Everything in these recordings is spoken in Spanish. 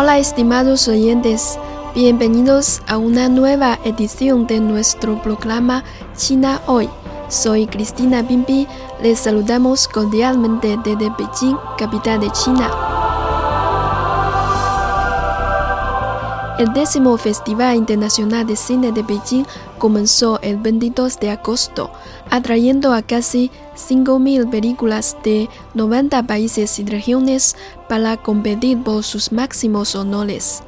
Hola estimados oyentes, bienvenidos a una nueva edición de nuestro programa China Hoy. Soy Cristina Bimbi, les saludamos cordialmente desde Beijing, capital de China. El décimo Festival Internacional de Cine de Beijing comenzó el 22 de agosto, atrayendo a casi 5.000 películas de 90 países y regiones para competir por sus máximos honores.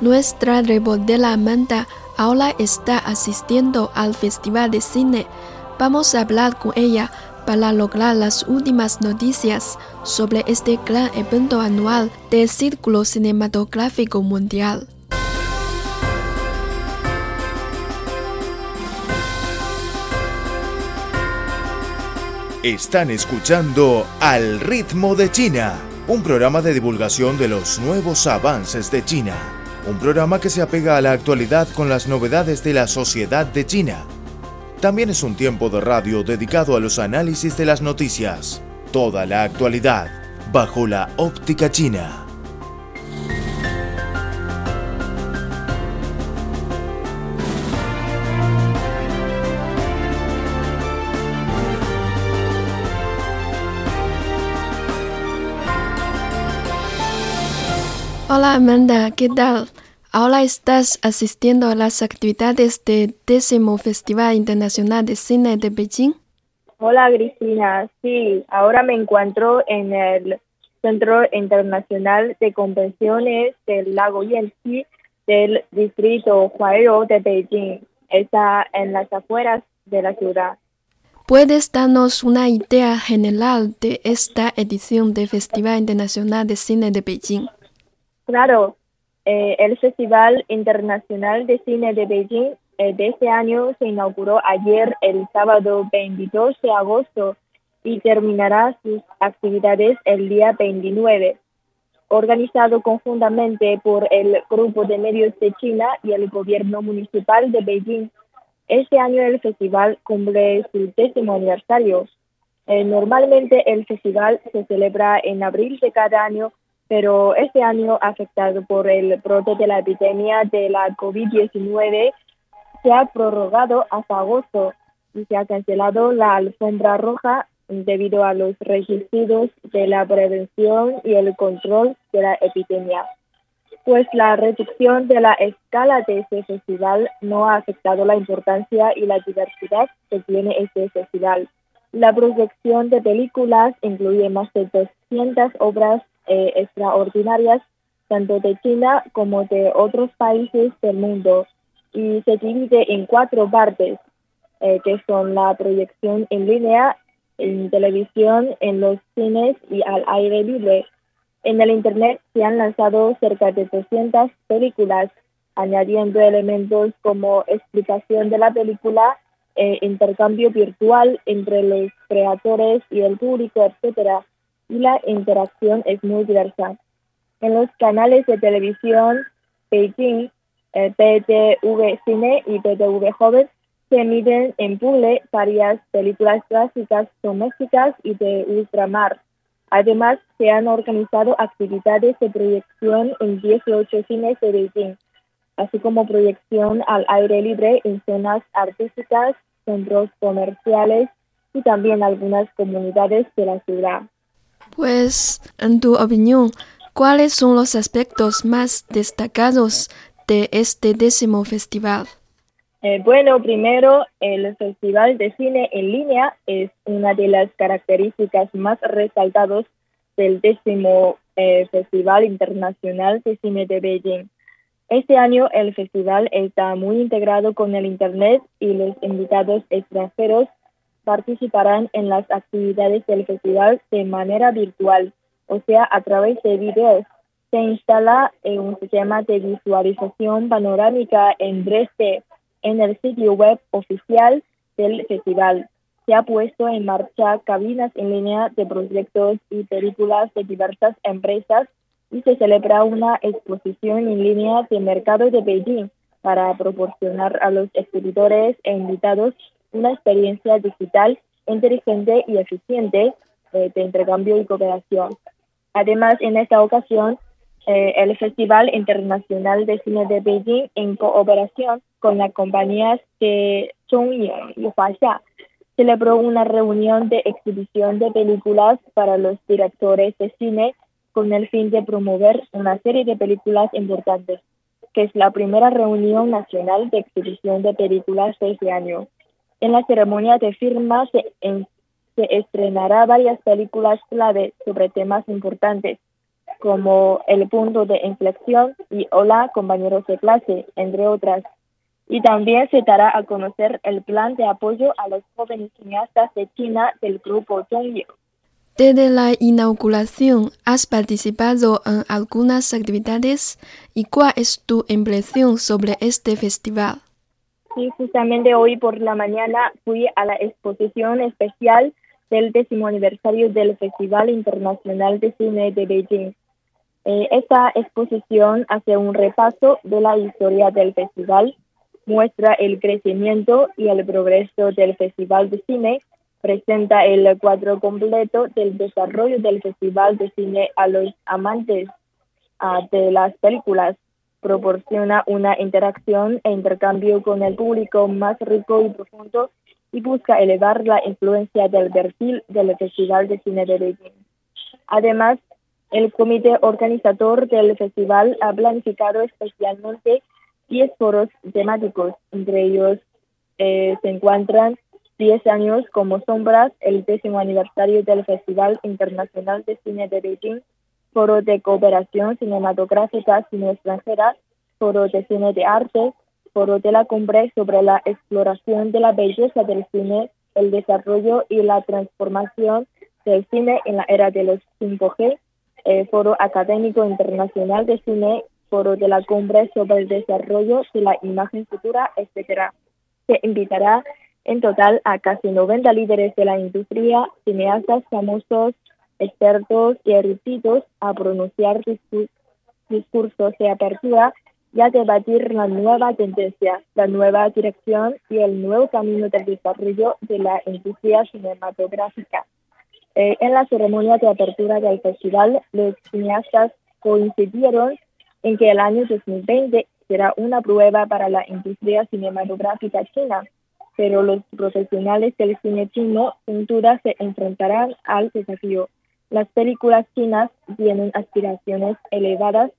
Nuestra reportera Amanda ahora está asistiendo al Festival de Cine. Vamos a hablar con ella para lograr las últimas noticias sobre este gran evento anual del Círculo Cinematográfico Mundial. Están escuchando Al ritmo de China, un programa de divulgación de los nuevos avances de China. Un programa que se apega a la actualidad con las novedades de la sociedad de China. También es un tiempo de radio dedicado a los análisis de las noticias. Toda la actualidad bajo la óptica china. Hola Amanda, ¿qué tal? Ahora estás asistiendo a las actividades del décimo Festival Internacional de Cine de Beijing. Hola Cristina, sí, ahora me encuentro en el Centro Internacional de Convenciones del Lago Yanqi del distrito Huairou de Beijing. Está en las afueras de la ciudad. ¿Puedes darnos una idea general de esta edición del Festival Internacional de Cine de Beijing? Claro, eh, el Festival Internacional de Cine de Beijing eh, de este año se inauguró ayer, el sábado 22 de agosto, y terminará sus actividades el día 29. Organizado conjuntamente por el Grupo de Medios de China y el Gobierno Municipal de Beijing, este año el festival cumple su décimo aniversario. Eh, normalmente el festival se celebra en abril de cada año pero este año afectado por el brote de la epidemia de la COVID-19 se ha prorrogado hasta agosto y se ha cancelado la alfombra roja debido a los requisitos de la prevención y el control de la epidemia. Pues la reducción de la escala de este festival no ha afectado la importancia y la diversidad que tiene este festival. La proyección de películas incluye más de 200 obras eh, extraordinarias tanto de China como de otros países del mundo y se divide en cuatro partes, eh, que son la proyección en línea, en televisión, en los cines y al aire libre. En el Internet se han lanzado cerca de 200 películas, añadiendo elementos como explicación de la película, eh, intercambio virtual entre los creadores y el público, etcétera y la interacción es muy diversa. En los canales de televisión Beijing, eh, PTV Cine y PTV Joven se emiten en Pule varias películas clásicas domésticas y de ultramar. Además, se han organizado actividades de proyección en 18 cines de Beijing, así como proyección al aire libre en zonas artísticas, centros comerciales y también algunas comunidades de la ciudad. Pues, en tu opinión, ¿cuáles son los aspectos más destacados de este décimo festival? Eh, bueno, primero, el Festival de Cine en línea es una de las características más resaltadas del décimo eh, Festival Internacional de Cine de Beijing. Este año el festival está muy integrado con el Internet y los invitados extranjeros participarán en las actividades del festival de manera virtual, o sea, a través de videos. Se instala un sistema de visualización panorámica en 3D en el sitio web oficial del festival. Se ha puesto en marcha cabinas en línea de proyectos y películas de diversas empresas y se celebra una exposición en línea de mercado de Beijing para proporcionar a los exhibidores e invitados una experiencia digital inteligente y eficiente eh, de intercambio y cooperación. Además, en esta ocasión, eh, el Festival Internacional de Cine de Beijing, en cooperación con las compañías de Zhongying y Huaxia, celebró una reunión de exhibición de películas para los directores de cine con el fin de promover una serie de películas importantes, que es la primera reunión nacional de exhibición de películas de este año. En la ceremonia de firma se, se estrenará varias películas clave sobre temas importantes, como El punto de inflexión y Hola, compañeros de clase, entre otras. Y también se dará a conocer el plan de apoyo a los jóvenes cineastas de China del grupo Zhongyu. Desde la inauguración, ¿has participado en algunas actividades? ¿Y cuál es tu impresión sobre este festival? Sí, justamente hoy por la mañana fui a la exposición especial del décimo aniversario del Festival Internacional de Cine de Beijing. Eh, esta exposición hace un repaso de la historia del festival, muestra el crecimiento y el progreso del Festival de Cine, presenta el cuadro completo del desarrollo del Festival de Cine a los amantes ah, de las películas proporciona una interacción e intercambio con el público más rico y profundo y busca elevar la influencia del perfil del Festival de Cine de Beijing. Además, el comité organizador del festival ha planificado especialmente 10 foros temáticos, entre ellos eh, se encuentran 10 años como sombras, el décimo aniversario del Festival Internacional de Cine de Beijing, foro de cooperación cinematográfica cine extranjera, foro de cine de arte, foro de la cumbre sobre la exploración de la belleza del cine, el desarrollo y la transformación del cine en la era de los 5G, eh, foro académico internacional de cine, foro de la cumbre sobre el desarrollo de la imagen futura, etc. Se invitará en total a casi 90 líderes de la industria, cineastas famosos, expertos y eruditos a pronunciar discursos de apertura y a debatir la nueva tendencia, la nueva dirección y el nuevo camino del desarrollo de la industria cinematográfica. Eh, en la ceremonia de apertura del festival, los cineastas coincidieron en que el año 2020 será una prueba para la industria cinematográfica china, pero los profesionales del cine chino sin duda se enfrentarán al desafío las películas chinas tienen aspiraciones elevadas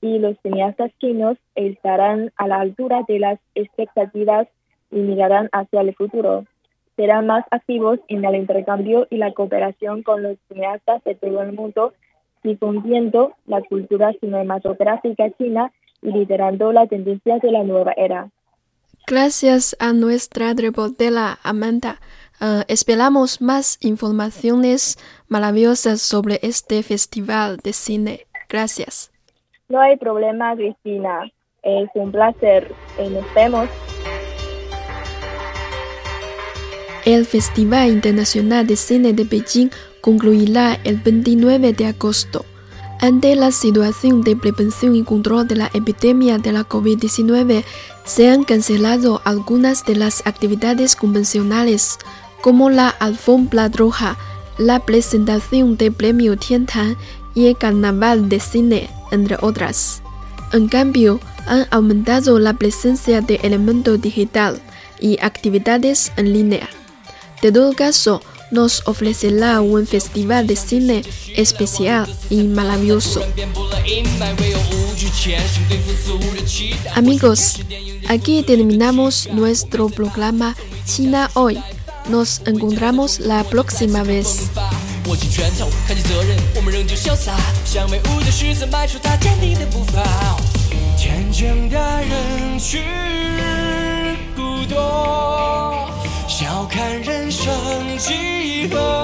y los cineastas chinos estarán a la altura de las expectativas y mirarán hacia el futuro. Serán más activos en el intercambio y la cooperación con los cineastas de todo el mundo, difundiendo la cultura cinematográfica china y liderando la tendencia de la nueva era. Gracias a nuestra reportera Amanda. Uh, esperamos más informaciones maravillosas sobre este festival de cine. Gracias. No hay problema, Cristina. Es un placer. Eh, nos vemos. El Festival Internacional de Cine de Beijing concluirá el 29 de agosto. Ante la situación de prevención y control de la epidemia de la COVID-19, se han cancelado algunas de las actividades convencionales como la alfombra roja, la presentación del premio Tiantan y el carnaval de cine, entre otras. En cambio, han aumentado la presencia de elementos digital y actividades en línea. De todo caso, nos ofrecerá un festival de cine especial y maravilloso. Amigos, aquí terminamos nuestro programa China Hoy. Nos encontramos la próxima vez. 握紧拳头，扛起责任，我们仍旧潇洒，像威武的狮子迈出大坚定的步伐。天真的人去孤多。笑看人生几何，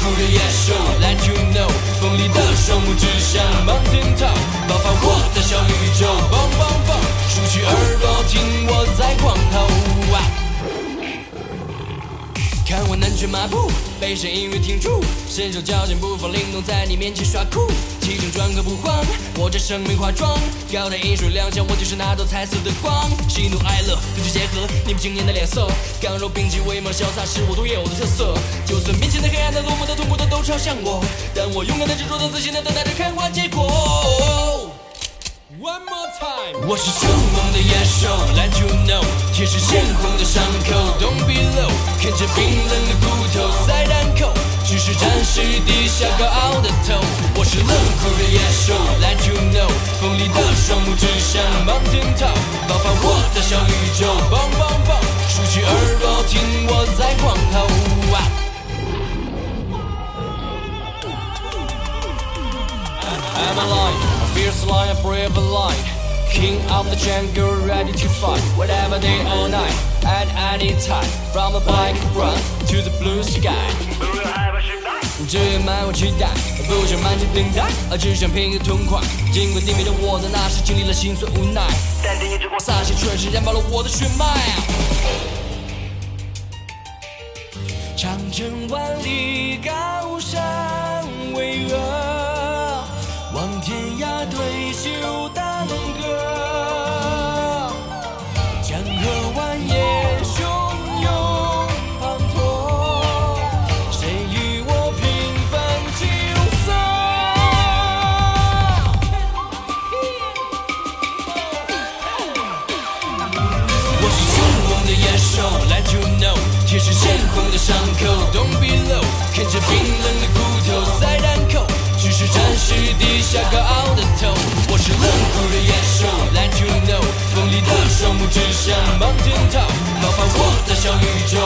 酷的野兽，Let you know，锋利的双目指向 mountain top，爆发我的小宇宙，bang bang bang，竖起耳朵听我在狂吼。啊看我南拳马步，背上音乐停住，身手矫健，步伐灵动，在你面前耍酷，气场转个不慌，我这生命化妆，高台艺术亮相，我就是那道彩色的光，喜怒哀乐各具结合，你们惊艳的脸色，刚柔并济，威猛潇洒是我独有的特色，就算面前的黑暗的、落寞的、痛苦的都朝向我，但我勇敢的、执着的、自信的等待着开花结果。One more time，我是凶猛的野兽，Let you know，贴实鲜红的伤口，Don't be low，看着冰冷的骨头塞弹口，只是暂时低下高傲的头。我是冷酷的野兽，Let you know，锋利的双目指向 mountain top，爆发我的小宇宙，bang bang bang，竖起耳朵听我在狂吼。啊 I'm a lion, a fierce lion, brave a lion. King of the jungle, ready to fight. Whatever day or night, at any time. From the black ground to the blue sky. 只满我期待，不想满天等待，只想拼个痛快。尽管地面的我在那时经历了心酸无奈，但电影之光洒下，却是燃爆了我的血脉。长城万里，高山巍峨，望天涯对酒伤口，Don't be low，看着冰冷的骨头塞弹口，只是暂时低下高傲的头。我是冷酷的野兽，Let you know，锋利的双目指向 mountain top，爆发我的小宇宙